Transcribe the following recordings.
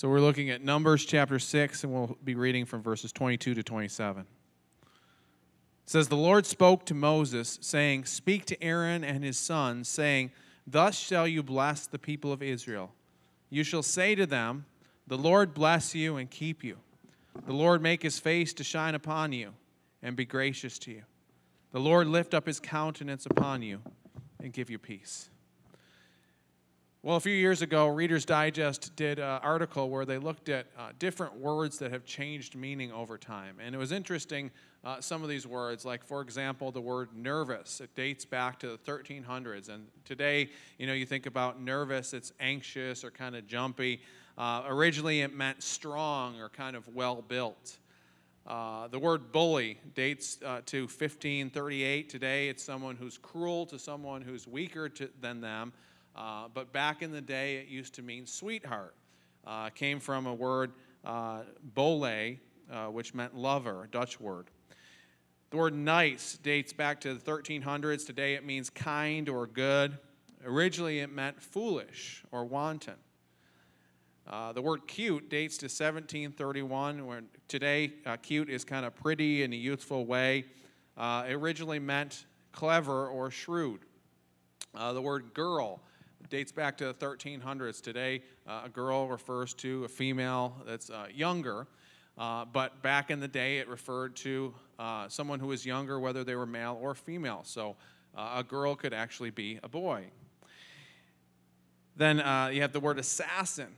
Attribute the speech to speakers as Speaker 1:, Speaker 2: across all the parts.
Speaker 1: So we're looking at Numbers chapter 6, and we'll be reading from verses 22 to 27. It says, The Lord spoke to Moses, saying, Speak to Aaron and his sons, saying, Thus shall you bless the people of Israel. You shall say to them, The Lord bless you and keep you. The Lord make his face to shine upon you and be gracious to you. The Lord lift up his countenance upon you and give you peace. Well, a few years ago, Reader's Digest did an article where they looked at uh, different words that have changed meaning over time. And it was interesting, uh, some of these words, like, for example, the word nervous. It dates back to the 1300s. And today, you know, you think about nervous, it's anxious or kind of jumpy. Uh, originally, it meant strong or kind of well built. Uh, the word bully dates uh, to 1538. Today, it's someone who's cruel to someone who's weaker to, than them. Uh, but back in the day, it used to mean sweetheart. Uh, came from a word, uh, bole, uh, which meant lover, a Dutch word. The word nice dates back to the 1300s. Today it means kind or good. Originally it meant foolish or wanton. Uh, the word cute dates to 1731, when today uh, cute is kind of pretty in a youthful way. Uh, it originally meant clever or shrewd. Uh, the word girl dates back to the 1300s. Today, uh, a girl refers to a female that's uh, younger, uh, but back in the day, it referred to uh, someone who was younger, whether they were male or female. So uh, a girl could actually be a boy. Then uh, you have the word assassin.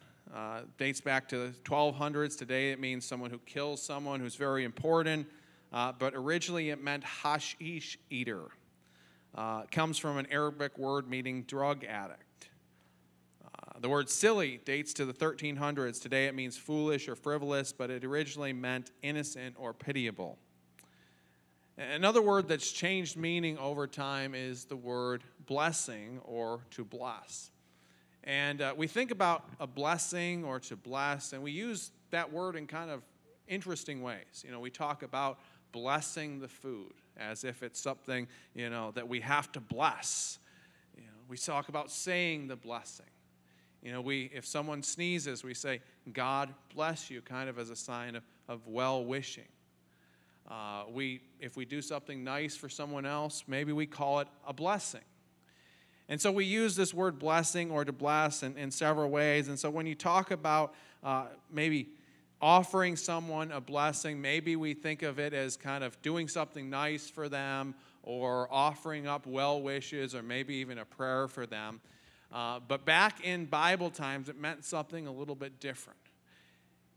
Speaker 1: dates back to the 1200s. Today, it means someone who kills someone who's very important, but originally it meant hashish eater. Uh, comes from an Arabic word meaning drug addict. The word silly dates to the 1300s. Today it means foolish or frivolous, but it originally meant innocent or pitiable. Another word that's changed meaning over time is the word blessing or to bless. And uh, we think about a blessing or to bless, and we use that word in kind of interesting ways. You know, we talk about blessing the food as if it's something, you know, that we have to bless. You know, we talk about saying the blessing. You know, we if someone sneezes, we say, God bless you, kind of as a sign of, of well wishing. Uh, we, if we do something nice for someone else, maybe we call it a blessing. And so we use this word blessing or to bless in, in several ways. And so when you talk about uh, maybe offering someone a blessing, maybe we think of it as kind of doing something nice for them or offering up well wishes or maybe even a prayer for them. Uh, but back in Bible times, it meant something a little bit different.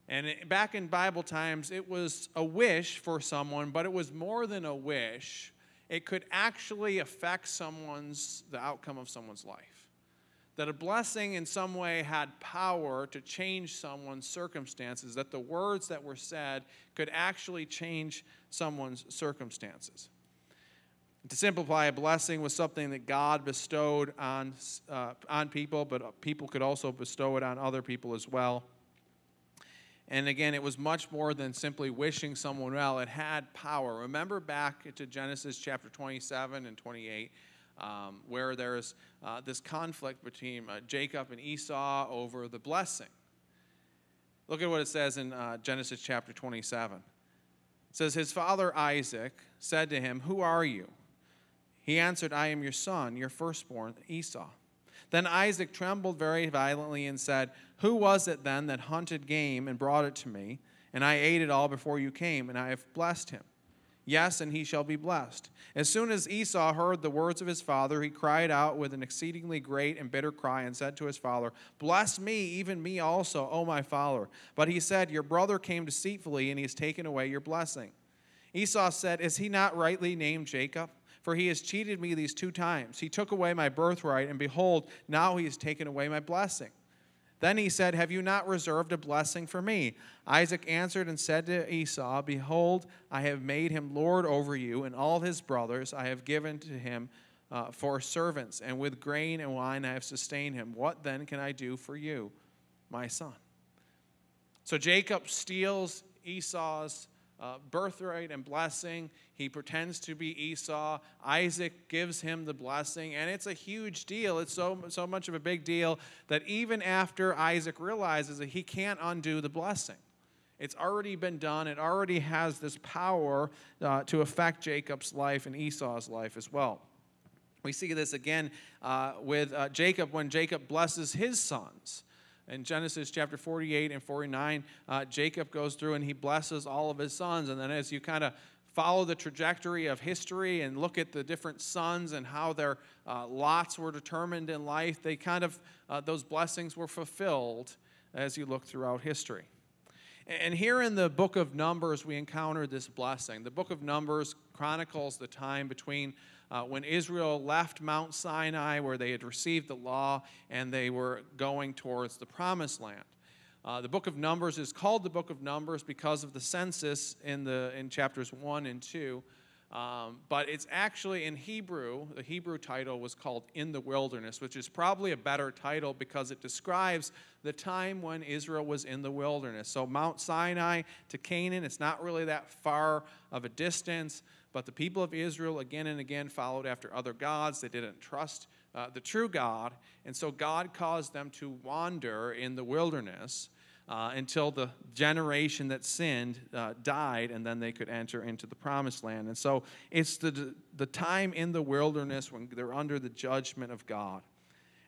Speaker 1: And it, back in Bible times, it was a wish for someone, but it was more than a wish. It could actually affect someone's the outcome of someone's life. That a blessing in some way had power to change someone's circumstances, that the words that were said could actually change someone's circumstances. To simplify, a blessing was something that God bestowed on, uh, on people, but people could also bestow it on other people as well. And again, it was much more than simply wishing someone well, it had power. Remember back to Genesis chapter 27 and 28, um, where there's uh, this conflict between uh, Jacob and Esau over the blessing. Look at what it says in uh, Genesis chapter 27. It says, His father Isaac said to him, Who are you? He answered, I am your son, your firstborn, Esau. Then Isaac trembled very violently and said, Who was it then that hunted game and brought it to me? And I ate it all before you came, and I have blessed him. Yes, and he shall be blessed. As soon as Esau heard the words of his father, he cried out with an exceedingly great and bitter cry and said to his father, Bless me, even me also, O my father. But he said, Your brother came deceitfully, and he has taken away your blessing. Esau said, Is he not rightly named Jacob? For he has cheated me these two times. He took away my birthright, and behold, now he has taken away my blessing. Then he said, Have you not reserved a blessing for me? Isaac answered and said to Esau, Behold, I have made him lord over you, and all his brothers I have given to him uh, for servants, and with grain and wine I have sustained him. What then can I do for you, my son? So Jacob steals Esau's uh, birthright and blessing. He pretends to be Esau. Isaac gives him the blessing, and it's a huge deal. It's so, so much of a big deal that even after Isaac realizes that he can't undo the blessing, it's already been done. It already has this power uh, to affect Jacob's life and Esau's life as well. We see this again uh, with uh, Jacob when Jacob blesses his sons. In Genesis chapter 48 and 49, uh, Jacob goes through and he blesses all of his sons. And then as you kind of follow the trajectory of history and look at the different sons and how their uh, lots were determined in life, they kind of, uh, those blessings were fulfilled as you look throughout history. And here in the book of Numbers, we encounter this blessing. The book of Numbers chronicles the time between uh, when Israel left Mount Sinai, where they had received the law, and they were going towards the promised land. Uh, the book of Numbers is called the book of Numbers because of the census in, the, in chapters 1 and 2. Um, but it's actually in Hebrew, the Hebrew title was called In the Wilderness, which is probably a better title because it describes the time when Israel was in the wilderness. So, Mount Sinai to Canaan, it's not really that far of a distance. But the people of Israel again and again followed after other gods. They didn't trust uh, the true God. And so God caused them to wander in the wilderness uh, until the generation that sinned uh, died, and then they could enter into the promised land. And so it's the, the time in the wilderness when they're under the judgment of God.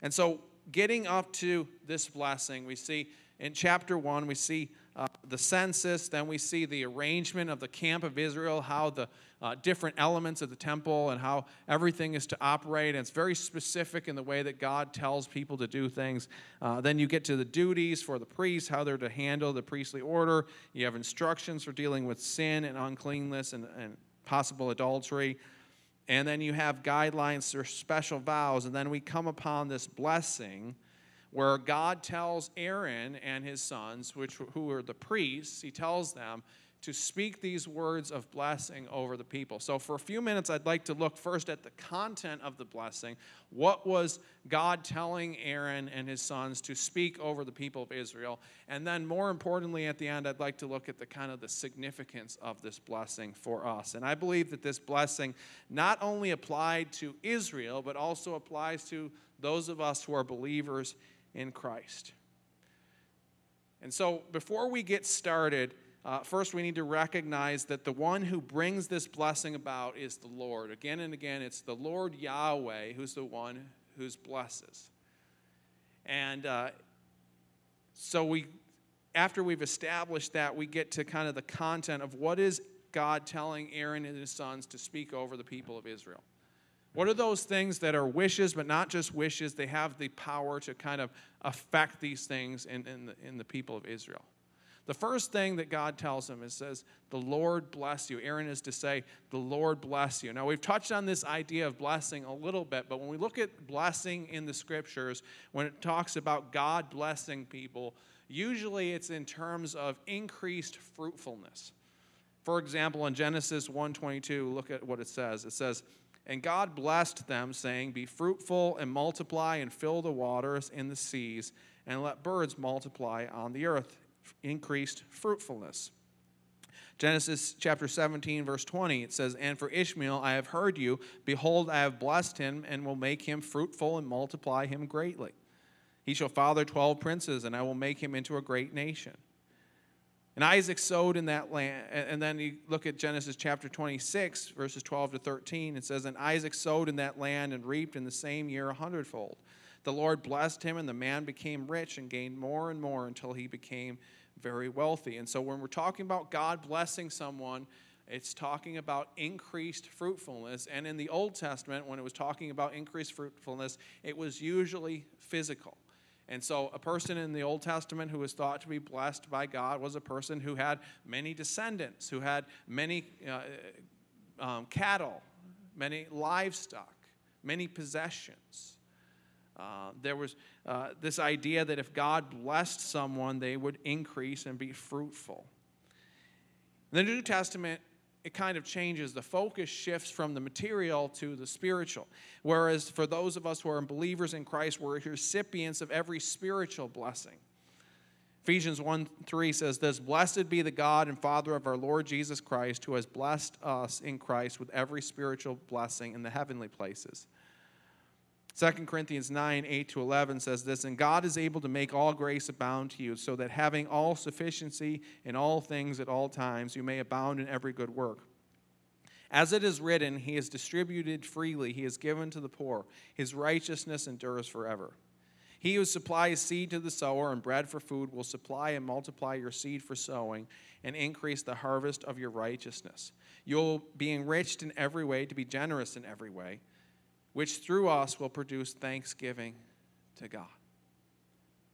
Speaker 1: And so getting up to this blessing, we see in chapter 1, we see uh, the census, then we see the arrangement of the camp of Israel, how the uh, different elements of the temple and how everything is to operate. And it's very specific in the way that God tells people to do things. Uh, then you get to the duties for the priests, how they're to handle the priestly order. You have instructions for dealing with sin and uncleanness and, and possible adultery. And then you have guidelines for special vows. And then we come upon this blessing where God tells Aaron and his sons, which who are the priests, he tells them to speak these words of blessing over the people. So for a few minutes I'd like to look first at the content of the blessing. What was God telling Aaron and his sons to speak over the people of Israel? And then more importantly at the end I'd like to look at the kind of the significance of this blessing for us. And I believe that this blessing not only applied to Israel but also applies to those of us who are believers in Christ. And so, before we get started, uh, first we need to recognize that the one who brings this blessing about is the Lord. Again and again, it's the Lord Yahweh who's the one who's blesses. And uh, so we, after we've established that, we get to kind of the content of what is God telling Aaron and his sons to speak over the people of Israel. What are those things that are wishes, but not just wishes? They have the power to kind of affect these things in, in, the, in the people of Israel. The first thing that God tells him is says, "The Lord bless you." Aaron is to say, "The Lord bless you." Now we've touched on this idea of blessing a little bit, but when we look at blessing in the scriptures, when it talks about God blessing people, usually it's in terms of increased fruitfulness. For example, in Genesis 1:22, look at what it says. It says, and God blessed them, saying, Be fruitful and multiply and fill the waters in the seas, and let birds multiply on the earth. Increased fruitfulness. Genesis chapter 17, verse 20, it says, And for Ishmael I have heard you. Behold, I have blessed him, and will make him fruitful and multiply him greatly. He shall father twelve princes, and I will make him into a great nation. And Isaac sowed in that land. And then you look at Genesis chapter 26, verses 12 to 13. It says, And Isaac sowed in that land and reaped in the same year a hundredfold. The Lord blessed him, and the man became rich and gained more and more until he became very wealthy. And so when we're talking about God blessing someone, it's talking about increased fruitfulness. And in the Old Testament, when it was talking about increased fruitfulness, it was usually physical. And so, a person in the Old Testament who was thought to be blessed by God was a person who had many descendants, who had many uh, um, cattle, many livestock, many possessions. Uh, there was uh, this idea that if God blessed someone, they would increase and be fruitful. In the New Testament, it kind of changes. The focus shifts from the material to the spiritual. Whereas for those of us who are believers in Christ, we're recipients of every spiritual blessing. Ephesians 1 3 says this Blessed be the God and Father of our Lord Jesus Christ, who has blessed us in Christ with every spiritual blessing in the heavenly places. 2 Corinthians 9 8 to 11 says this And God is able to make all grace abound to you, so that having all sufficiency in all things at all times, you may abound in every good work. As it is written, He is distributed freely, He is given to the poor. His righteousness endures forever. He who supplies seed to the sower and bread for food will supply and multiply your seed for sowing and increase the harvest of your righteousness. You'll be enriched in every way to be generous in every way, which through us will produce thanksgiving to God.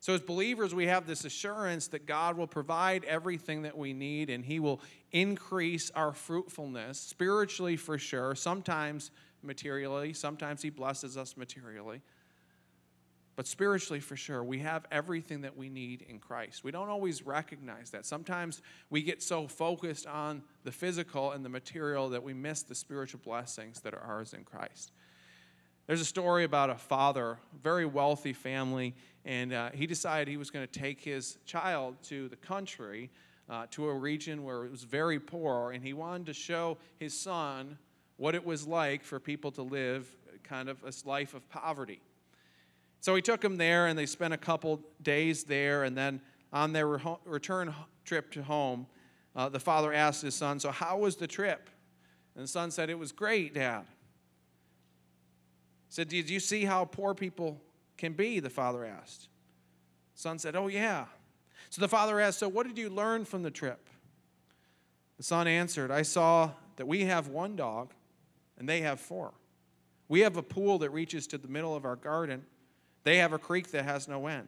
Speaker 1: So, as believers, we have this assurance that God will provide everything that we need and He will increase our fruitfulness, spiritually for sure, sometimes materially, sometimes He blesses us materially. But spiritually, for sure, we have everything that we need in Christ. We don't always recognize that. Sometimes we get so focused on the physical and the material that we miss the spiritual blessings that are ours in Christ. There's a story about a father, very wealthy family, and uh, he decided he was going to take his child to the country, uh, to a region where it was very poor, and he wanted to show his son what it was like for people to live kind of a life of poverty. So he took him there, and they spent a couple days there. And then on their re- return trip to home, uh, the father asked his son, So, how was the trip? And the son said, It was great, Dad. Said, Did you see how poor people can be? The father asked. Son said, Oh, yeah. So the father asked, So, what did you learn from the trip? The son answered, I saw that we have one dog and they have four. We have a pool that reaches to the middle of our garden they have a creek that has no end.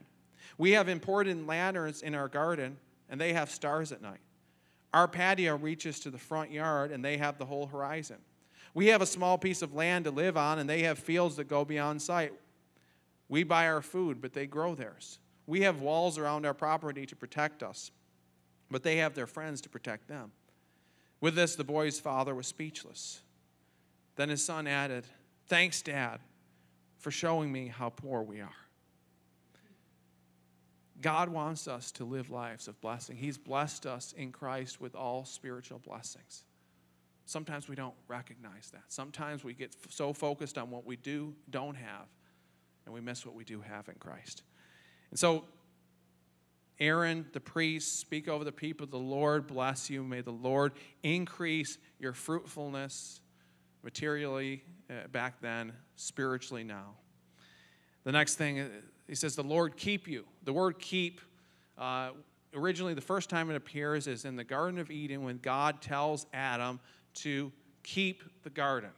Speaker 1: We have imported lanterns in our garden, and they have stars at night. Our patio reaches to the front yard, and they have the whole horizon. We have a small piece of land to live on, and they have fields that go beyond sight. We buy our food, but they grow theirs. We have walls around our property to protect us, but they have their friends to protect them. With this, the boy's father was speechless. Then his son added, Thanks, Dad for showing me how poor we are. God wants us to live lives of blessing. He's blessed us in Christ with all spiritual blessings. Sometimes we don't recognize that. Sometimes we get so focused on what we do don't have and we miss what we do have in Christ. And so Aaron, the priest, speak over the people. The Lord bless you. May the Lord increase your fruitfulness materially uh, back then, spiritually now. The next thing, uh, he says, the Lord keep you. The word keep, uh, originally, the first time it appears is in the Garden of Eden when God tells Adam to keep the garden.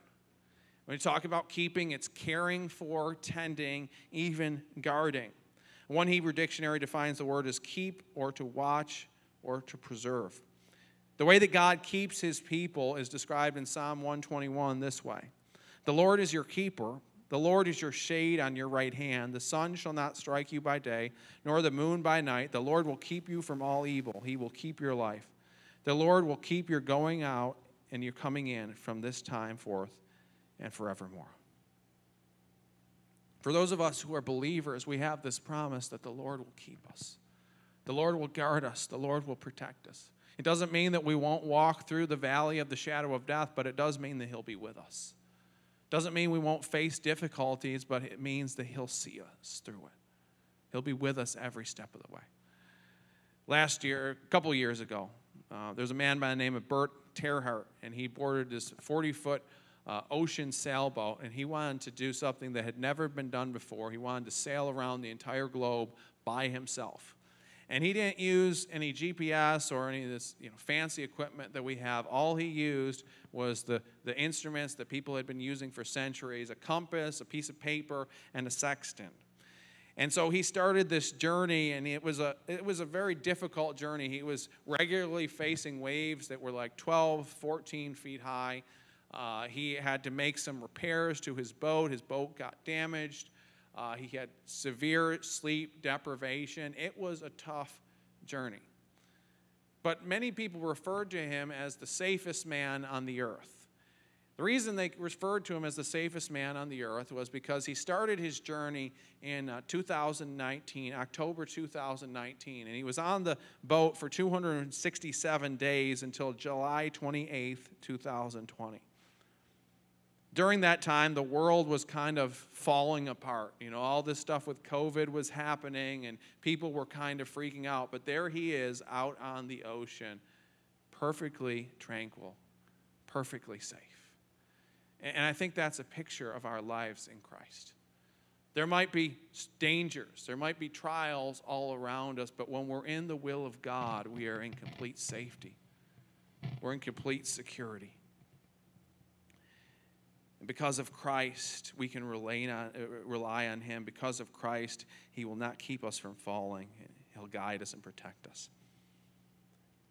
Speaker 1: When you talk about keeping, it's caring for, tending, even guarding. One Hebrew dictionary defines the word as keep or to watch or to preserve. The way that God keeps his people is described in Psalm 121 this way The Lord is your keeper. The Lord is your shade on your right hand. The sun shall not strike you by day, nor the moon by night. The Lord will keep you from all evil. He will keep your life. The Lord will keep your going out and you're coming in from this time forth and forevermore. For those of us who are believers, we have this promise that the Lord will keep us. The Lord will guard us. The Lord will protect us. It doesn't mean that we won't walk through the valley of the shadow of death, but it does mean that He'll be with us. Doesn't mean we won't face difficulties, but it means that He'll see us through it. He'll be with us every step of the way. Last year, a couple years ago, uh, there's a man by the name of Bert Terhart, and he boarded this 40 foot uh, ocean sailboat, and he wanted to do something that had never been done before. He wanted to sail around the entire globe by himself. And he didn't use any GPS or any of this you know, fancy equipment that we have. All he used was the, the instruments that people had been using for centuries a compass, a piece of paper, and a sextant. And so he started this journey, and it was a, it was a very difficult journey. He was regularly facing waves that were like 12, 14 feet high. Uh, he had to make some repairs to his boat. His boat got damaged. Uh, he had severe sleep deprivation. It was a tough journey. But many people referred to him as the safest man on the earth. The reason they referred to him as the safest man on the earth was because he started his journey in uh, 2019, October 2019, and he was on the boat for 267 days until July 28th, 2020. During that time, the world was kind of falling apart. You know, all this stuff with COVID was happening, and people were kind of freaking out. But there he is out on the ocean, perfectly tranquil, perfectly safe. And I think that's a picture of our lives in Christ. There might be dangers, there might be trials all around us, but when we're in the will of God, we are in complete safety. We're in complete security. And because of Christ, we can rely on, uh, rely on Him. Because of Christ, He will not keep us from falling, He'll guide us and protect us.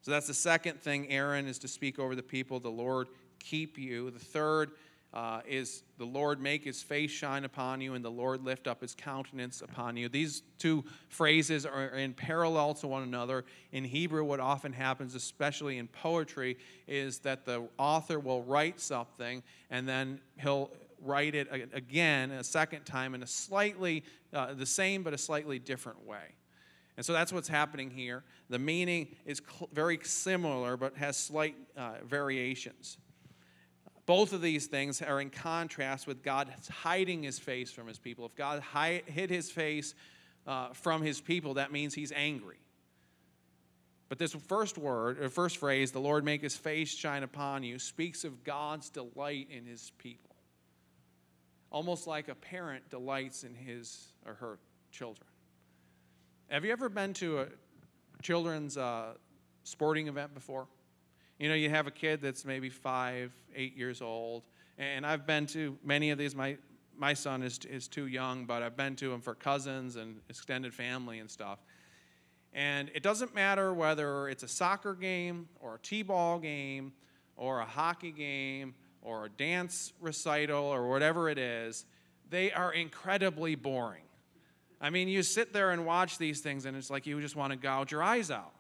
Speaker 1: So that's the second thing Aaron is to speak over the people. The Lord keep you. The third uh, is the Lord make his face shine upon you and the Lord lift up his countenance upon you. These two phrases are in parallel to one another. In Hebrew, what often happens, especially in poetry, is that the author will write something and then he'll write it again a second time in a slightly, uh, the same but a slightly different way. And so that's what's happening here. The meaning is cl- very similar but has slight uh, variations. Both of these things are in contrast with God hiding his face from his people. If God hid his face uh, from his people, that means he's angry. But this first word, or first phrase, the Lord make his face shine upon you, speaks of God's delight in his people. Almost like a parent delights in his or her children. Have you ever been to a children's uh, sporting event before? You know, you have a kid that's maybe five, eight years old, and I've been to many of these. My my son is is too young, but I've been to them for cousins and extended family and stuff. And it doesn't matter whether it's a soccer game or a t-ball game or a hockey game or a dance recital or whatever it is, they are incredibly boring. I mean, you sit there and watch these things, and it's like you just want to gouge your eyes out.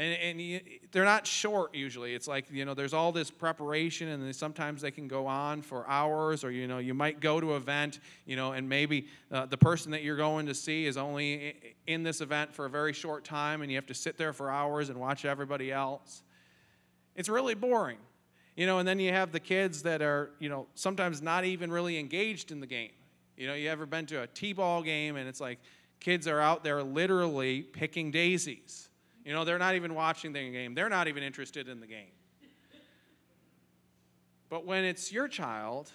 Speaker 1: And, and you, they're not short usually. It's like, you know, there's all this preparation, and sometimes they can go on for hours, or, you know, you might go to an event, you know, and maybe uh, the person that you're going to see is only in this event for a very short time, and you have to sit there for hours and watch everybody else. It's really boring. You know, and then you have the kids that are, you know, sometimes not even really engaged in the game. You know, you ever been to a T ball game, and it's like kids are out there literally picking daisies you know, they're not even watching the game, they're not even interested in the game. But when it's your child,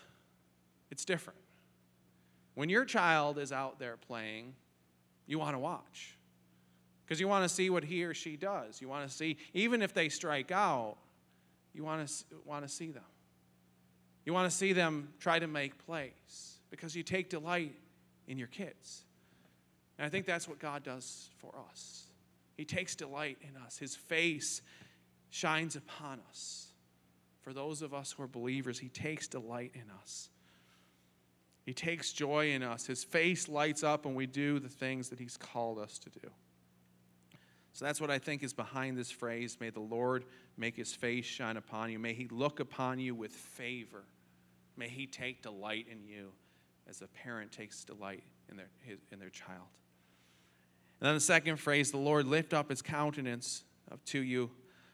Speaker 1: it's different. When your child is out there playing, you want to watch because you want to see what he or she does. You want to see, even if they strike out, you want to, want to see them. You want to see them try to make plays because you take delight in your kids. And I think that's what God does for us. He takes delight in us. His face shines upon us. For those of us who are believers, He takes delight in us. He takes joy in us. His face lights up when we do the things that He's called us to do. So that's what I think is behind this phrase May the Lord make His face shine upon you. May He look upon you with favor. May He take delight in you as a parent takes delight in their, his, in their child. And then the second phrase, the Lord lift up his countenance to you.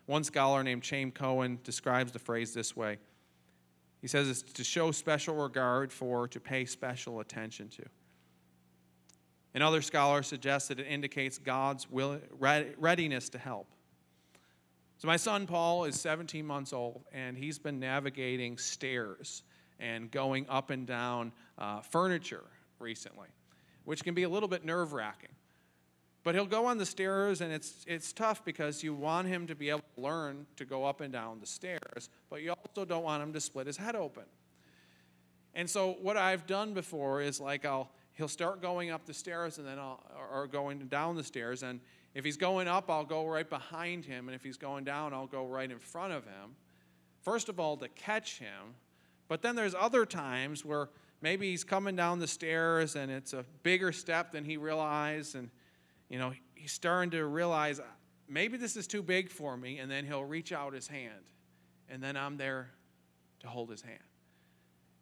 Speaker 1: One scholar named Chaim Cohen describes the phrase this way. He says it's to show special regard for, to pay special attention to. And other scholars suggest that it indicates God's will, readiness to help. So, my son Paul is 17 months old, and he's been navigating stairs and going up and down uh, furniture recently, which can be a little bit nerve wracking. But he'll go on the stairs, and it's, it's tough because you want him to be able to learn to go up and down the stairs, but you also don't want him to split his head open. And so, what I've done before is like I'll he'll start going up the stairs and then I'll, or going down the stairs. And if he's going up, I'll go right behind him. And if he's going down, I'll go right in front of him. First of all, to catch him. But then there's other times where maybe he's coming down the stairs and it's a bigger step than he realized. And you know, he's starting to realize maybe this is too big for me, and then he'll reach out his hand, and then I'm there to hold his hand.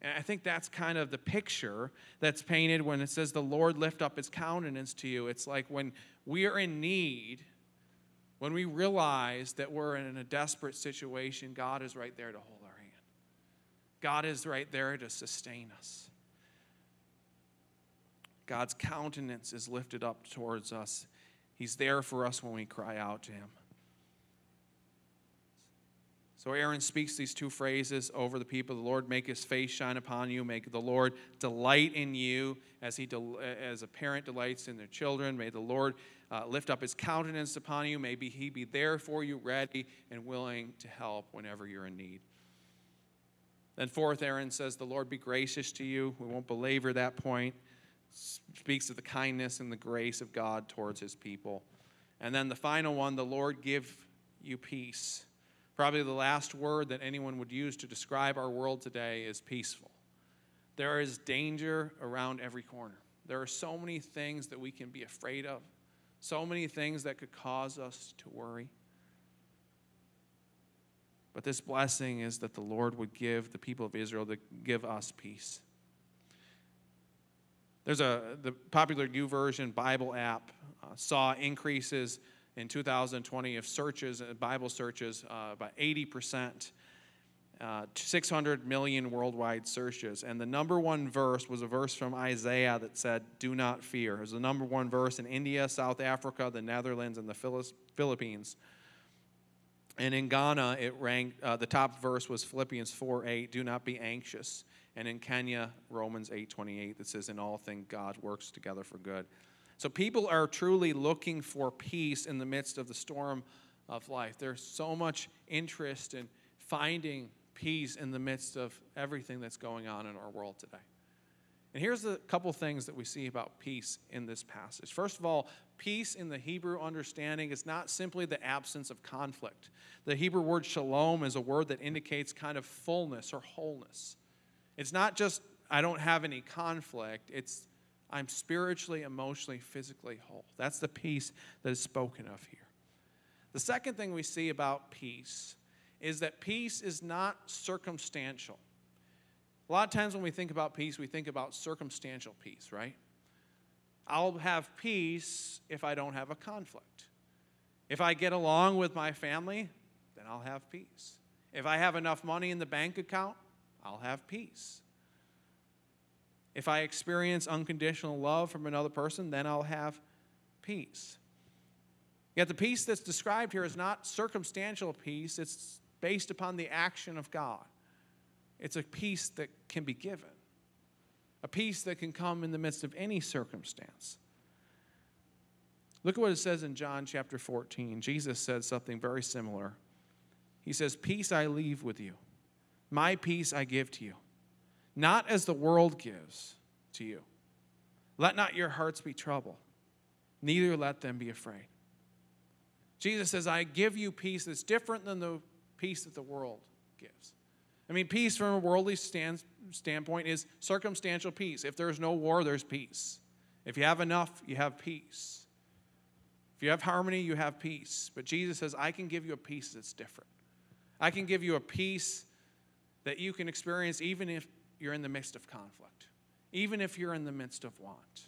Speaker 1: And I think that's kind of the picture that's painted when it says the Lord lift up his countenance to you. It's like when we are in need, when we realize that we're in a desperate situation, God is right there to hold our hand. God is right there to sustain us. God's countenance is lifted up towards us. He's there for us when we cry out to him. So Aaron speaks these two phrases over the people. The Lord make his face shine upon you. Make the Lord delight in you as, he del- as a parent delights in their children. May the Lord uh, lift up his countenance upon you. May he be there for you, ready and willing to help whenever you're in need. Then, fourth, Aaron says, The Lord be gracious to you. We won't belabor that point. Speaks of the kindness and the grace of God towards his people. And then the final one, the Lord give you peace. Probably the last word that anyone would use to describe our world today is peaceful. There is danger around every corner. There are so many things that we can be afraid of, so many things that could cause us to worry. But this blessing is that the Lord would give the people of Israel to give us peace. There's a the popular YouVersion Bible app uh, saw increases in 2020 of searches, uh, Bible searches, uh, by 80%, uh, 600 million worldwide searches. And the number one verse was a verse from Isaiah that said, Do not fear. It was the number one verse in India, South Africa, the Netherlands, and the Philippines. And in Ghana, it ranked, uh, the top verse was Philippians 4 8, do not be anxious. And in Kenya, Romans 8 28, that says, In all things, God works together for good. So people are truly looking for peace in the midst of the storm of life. There's so much interest in finding peace in the midst of everything that's going on in our world today. And here's a couple things that we see about peace in this passage. First of all, peace in the Hebrew understanding is not simply the absence of conflict. The Hebrew word shalom is a word that indicates kind of fullness or wholeness. It's not just, I don't have any conflict, it's I'm spiritually, emotionally, physically whole. That's the peace that is spoken of here. The second thing we see about peace is that peace is not circumstantial. A lot of times when we think about peace, we think about circumstantial peace, right? I'll have peace if I don't have a conflict. If I get along with my family, then I'll have peace. If I have enough money in the bank account, I'll have peace. If I experience unconditional love from another person, then I'll have peace. Yet the peace that's described here is not circumstantial peace, it's based upon the action of God. It's a peace that can be given, a peace that can come in the midst of any circumstance. Look at what it says in John chapter 14. Jesus said something very similar. He says, Peace I leave with you, my peace I give to you not as the world gives to you. Let not your hearts be troubled, neither let them be afraid. Jesus says, I give you peace that's different than the peace that the world gives. I mean, peace from a worldly stand, standpoint is circumstantial peace. If there's no war, there's peace. If you have enough, you have peace. If you have harmony, you have peace. But Jesus says, I can give you a peace that's different. I can give you a peace that you can experience even if you're in the midst of conflict, even if you're in the midst of want,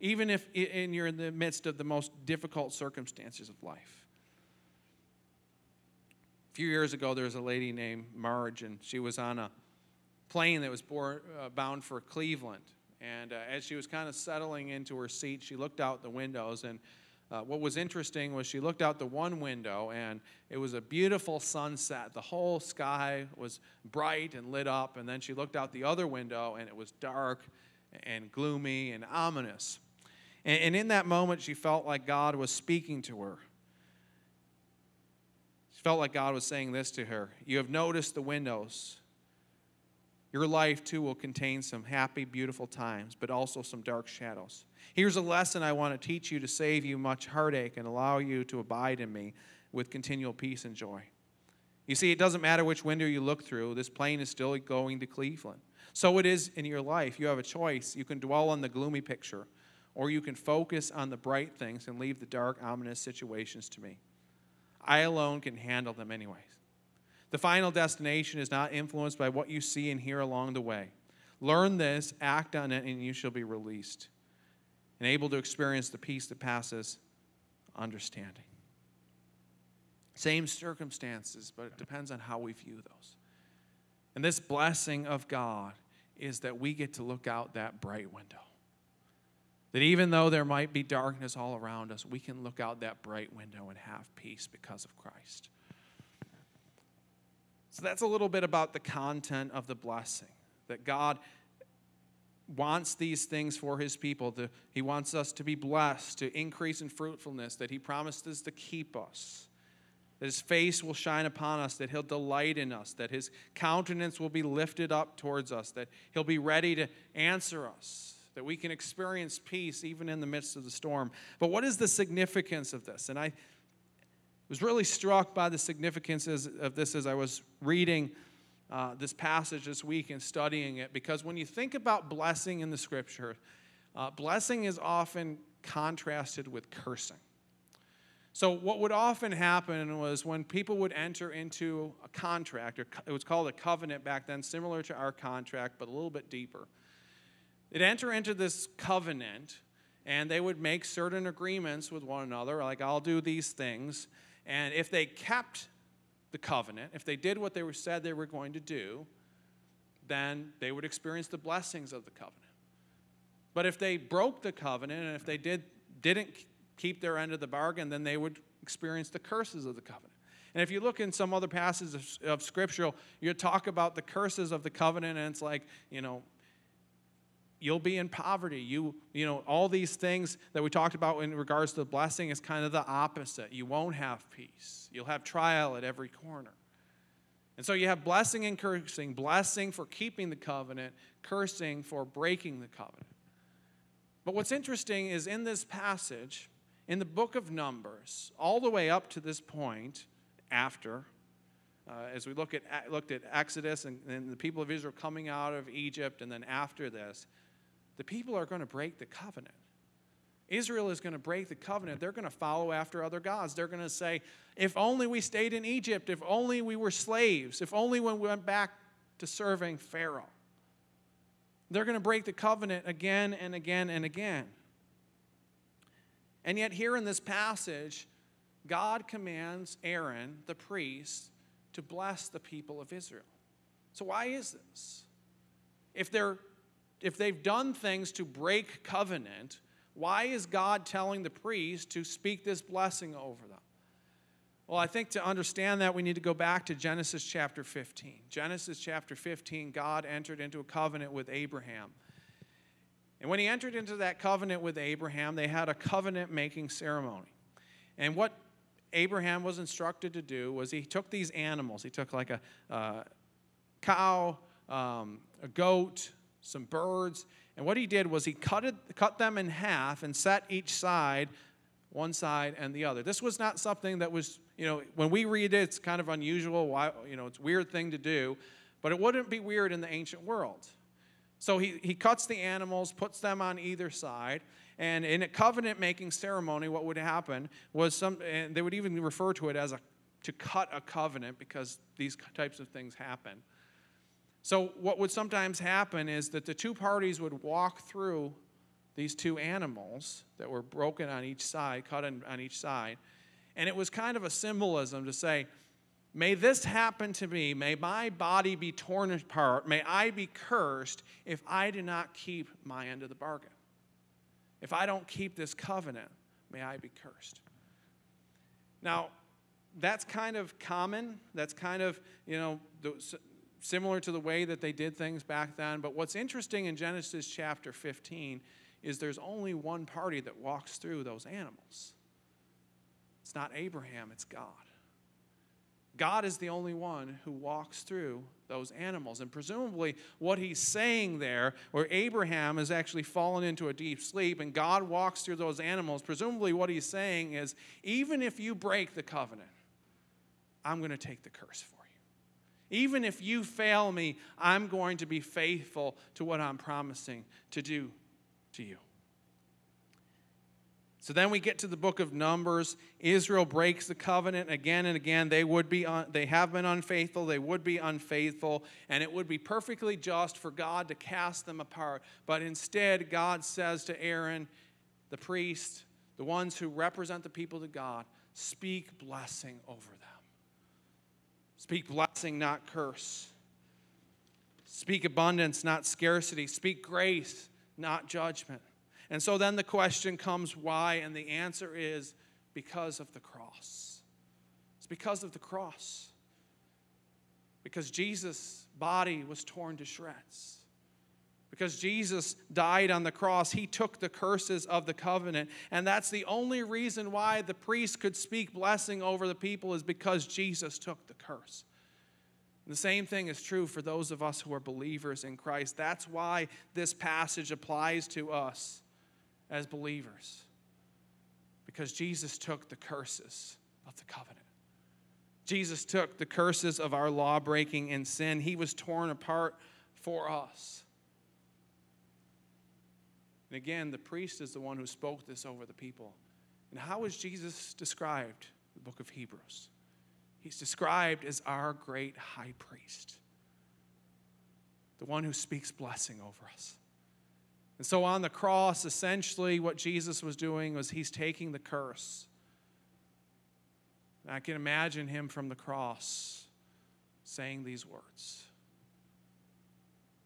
Speaker 1: even if you're in the midst of the most difficult circumstances of life. A few years ago, there was a lady named Marge, and she was on a plane that was uh, bound for Cleveland. And uh, as she was kind of settling into her seat, she looked out the windows and uh, what was interesting was she looked out the one window and it was a beautiful sunset. The whole sky was bright and lit up. And then she looked out the other window and it was dark and gloomy and ominous. And, and in that moment, she felt like God was speaking to her. She felt like God was saying this to her You have noticed the windows. Your life too will contain some happy, beautiful times, but also some dark shadows. Here's a lesson I want to teach you to save you much heartache and allow you to abide in me with continual peace and joy. You see, it doesn't matter which window you look through, this plane is still going to Cleveland. So it is in your life. You have a choice. You can dwell on the gloomy picture, or you can focus on the bright things and leave the dark, ominous situations to me. I alone can handle them anyways. The final destination is not influenced by what you see and hear along the way. Learn this, act on it, and you shall be released and able to experience the peace that passes understanding. Same circumstances, but it depends on how we view those. And this blessing of God is that we get to look out that bright window. That even though there might be darkness all around us, we can look out that bright window and have peace because of Christ. So that's a little bit about the content of the blessing. That God wants these things for his people. To, he wants us to be blessed, to increase in fruitfulness, that he promises to keep us that his face will shine upon us, that he'll delight in us, that his countenance will be lifted up towards us, that he'll be ready to answer us, that we can experience peace even in the midst of the storm. But what is the significance of this? And I was really struck by the significance of this as I was reading uh, this passage this week and studying it, because when you think about blessing in the scripture, uh, blessing is often contrasted with cursing. So, what would often happen was when people would enter into a contract, or it was called a covenant back then, similar to our contract, but a little bit deeper. They'd enter into this covenant and they would make certain agreements with one another, like, I'll do these things. And if they kept the covenant, if they did what they were said they were going to do, then they would experience the blessings of the covenant. But if they broke the covenant and if they did, didn't keep their end of the bargain, then they would experience the curses of the covenant. And if you look in some other passages of, of Scripture, you talk about the curses of the covenant, and it's like, you know, you'll be in poverty. You, you know, all these things that we talked about in regards to blessing is kind of the opposite. You won't have peace. You'll have trial at every corner. And so you have blessing and cursing blessing for keeping the covenant, cursing for breaking the covenant. But what's interesting is in this passage, in the book of Numbers, all the way up to this point, after, uh, as we look at, looked at Exodus and, and the people of Israel coming out of Egypt, and then after this, the people are going to break the covenant. Israel is going to break the covenant. They're going to follow after other gods. They're going to say, if only we stayed in Egypt, if only we were slaves, if only when we went back to serving Pharaoh. They're going to break the covenant again and again and again. And yet, here in this passage, God commands Aaron, the priest, to bless the people of Israel. So, why is this? If, they're, if they've done things to break covenant, why is God telling the priest to speak this blessing over them? Well, I think to understand that, we need to go back to Genesis chapter 15. Genesis chapter 15, God entered into a covenant with Abraham. And when he entered into that covenant with Abraham, they had a covenant making ceremony. And what Abraham was instructed to do was he took these animals. He took like a uh, cow, um, a goat, some birds, and what he did was he cut, it, cut them in half and set each side, one side and the other. This was not something that was, you know, when we read it, it's kind of unusual. Why, you know, it's weird thing to do, but it wouldn't be weird in the ancient world. So he, he cuts the animals, puts them on either side. And in a covenant making ceremony, what would happen was some, and they would even refer to it as a, to cut a covenant because these types of things happen. So, what would sometimes happen is that the two parties would walk through these two animals that were broken on each side, cut on, each side. And it was kind of a symbolism to say, May this happen to me. May my body be torn apart. May I be cursed if I do not keep my end of the bargain. If I don't keep this covenant, may I be cursed. Now, that's kind of common. That's kind of, you know, similar to the way that they did things back then. But what's interesting in Genesis chapter 15 is there's only one party that walks through those animals. It's not Abraham, it's God. God is the only one who walks through those animals. And presumably, what he's saying there, where Abraham has actually fallen into a deep sleep and God walks through those animals, presumably what he's saying is even if you break the covenant, I'm going to take the curse for you. Even if you fail me, I'm going to be faithful to what I'm promising to do to you. So then we get to the book of Numbers. Israel breaks the covenant again and again. They would be un, they have been unfaithful, they would be unfaithful, and it would be perfectly just for God to cast them apart. But instead, God says to Aaron, the priest, the ones who represent the people to God, speak blessing over them. Speak blessing, not curse. Speak abundance, not scarcity. Speak grace, not judgment. And so then the question comes why? And the answer is because of the cross. It's because of the cross. Because Jesus' body was torn to shreds. Because Jesus died on the cross, he took the curses of the covenant. And that's the only reason why the priest could speak blessing over the people, is because Jesus took the curse. The same thing is true for those of us who are believers in Christ. That's why this passage applies to us as believers because Jesus took the curses of the covenant. Jesus took the curses of our law breaking and sin. He was torn apart for us. And again, the priest is the one who spoke this over the people. And how is Jesus described the book of Hebrews? He's described as our great high priest, the one who speaks blessing over us. And so on the cross, essentially, what Jesus was doing was he's taking the curse. And I can imagine him from the cross saying these words.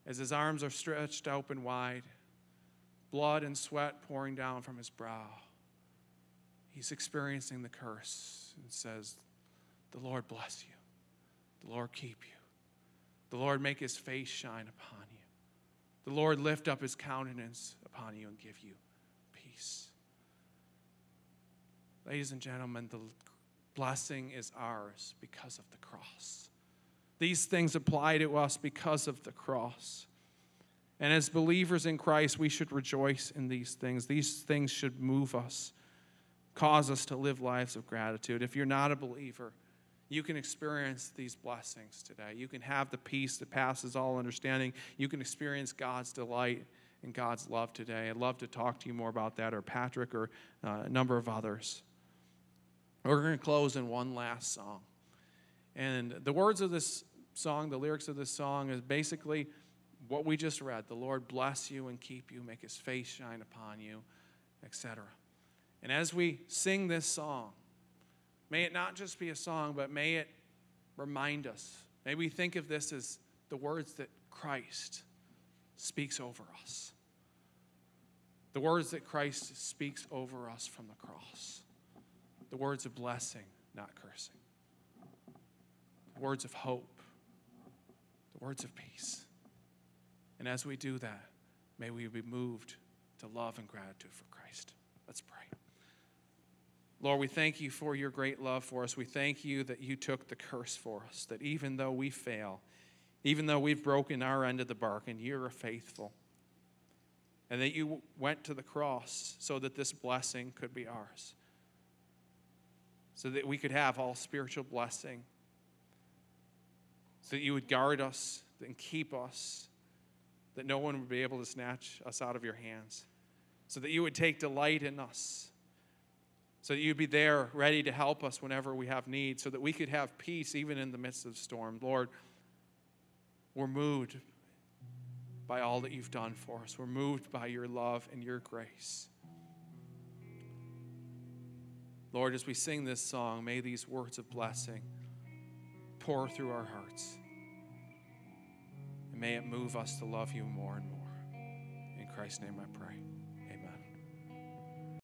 Speaker 1: As his arms are stretched open wide, blood and sweat pouring down from his brow, he's experiencing the curse and says, The Lord bless you, the Lord keep you, the Lord make his face shine upon you. The Lord lift up his countenance upon you and give you peace. Ladies and gentlemen, the blessing is ours because of the cross. These things apply to us because of the cross. And as believers in Christ, we should rejoice in these things. These things should move us, cause us to live lives of gratitude. If you're not a believer, you can experience these blessings today. You can have the peace that passes all understanding. You can experience God's delight and God's love today. I'd love to talk to you more about that, or Patrick, or uh, a number of others. We're going to close in one last song. And the words of this song, the lyrics of this song, is basically what we just read. The Lord bless you and keep you, make his face shine upon you, etc. And as we sing this song, May it not just be a song, but may it remind us. May we think of this as the words that Christ speaks over us. The words that Christ speaks over us from the cross. The words of blessing, not cursing. The words of hope. The words of peace. And as we do that, may we be moved to love and gratitude for Christ. Let's pray. Lord, we thank you for your great love for us. We thank you that you took the curse for us, that even though we fail, even though we've broken our end of the bargain, you're faithful. And that you went to the cross so that this blessing could be ours, so that we could have all spiritual blessing, so that you would guard us and keep us, that no one would be able to snatch us out of your hands, so that you would take delight in us so that you'd be there ready to help us whenever we have need, so that we could have peace even in the midst of storm. Lord, we're moved by all that you've done for us. We're moved by your love and your grace. Lord, as we sing this song, may these words of blessing pour through our hearts. May it move us to love you more and more. In Christ's name I pray.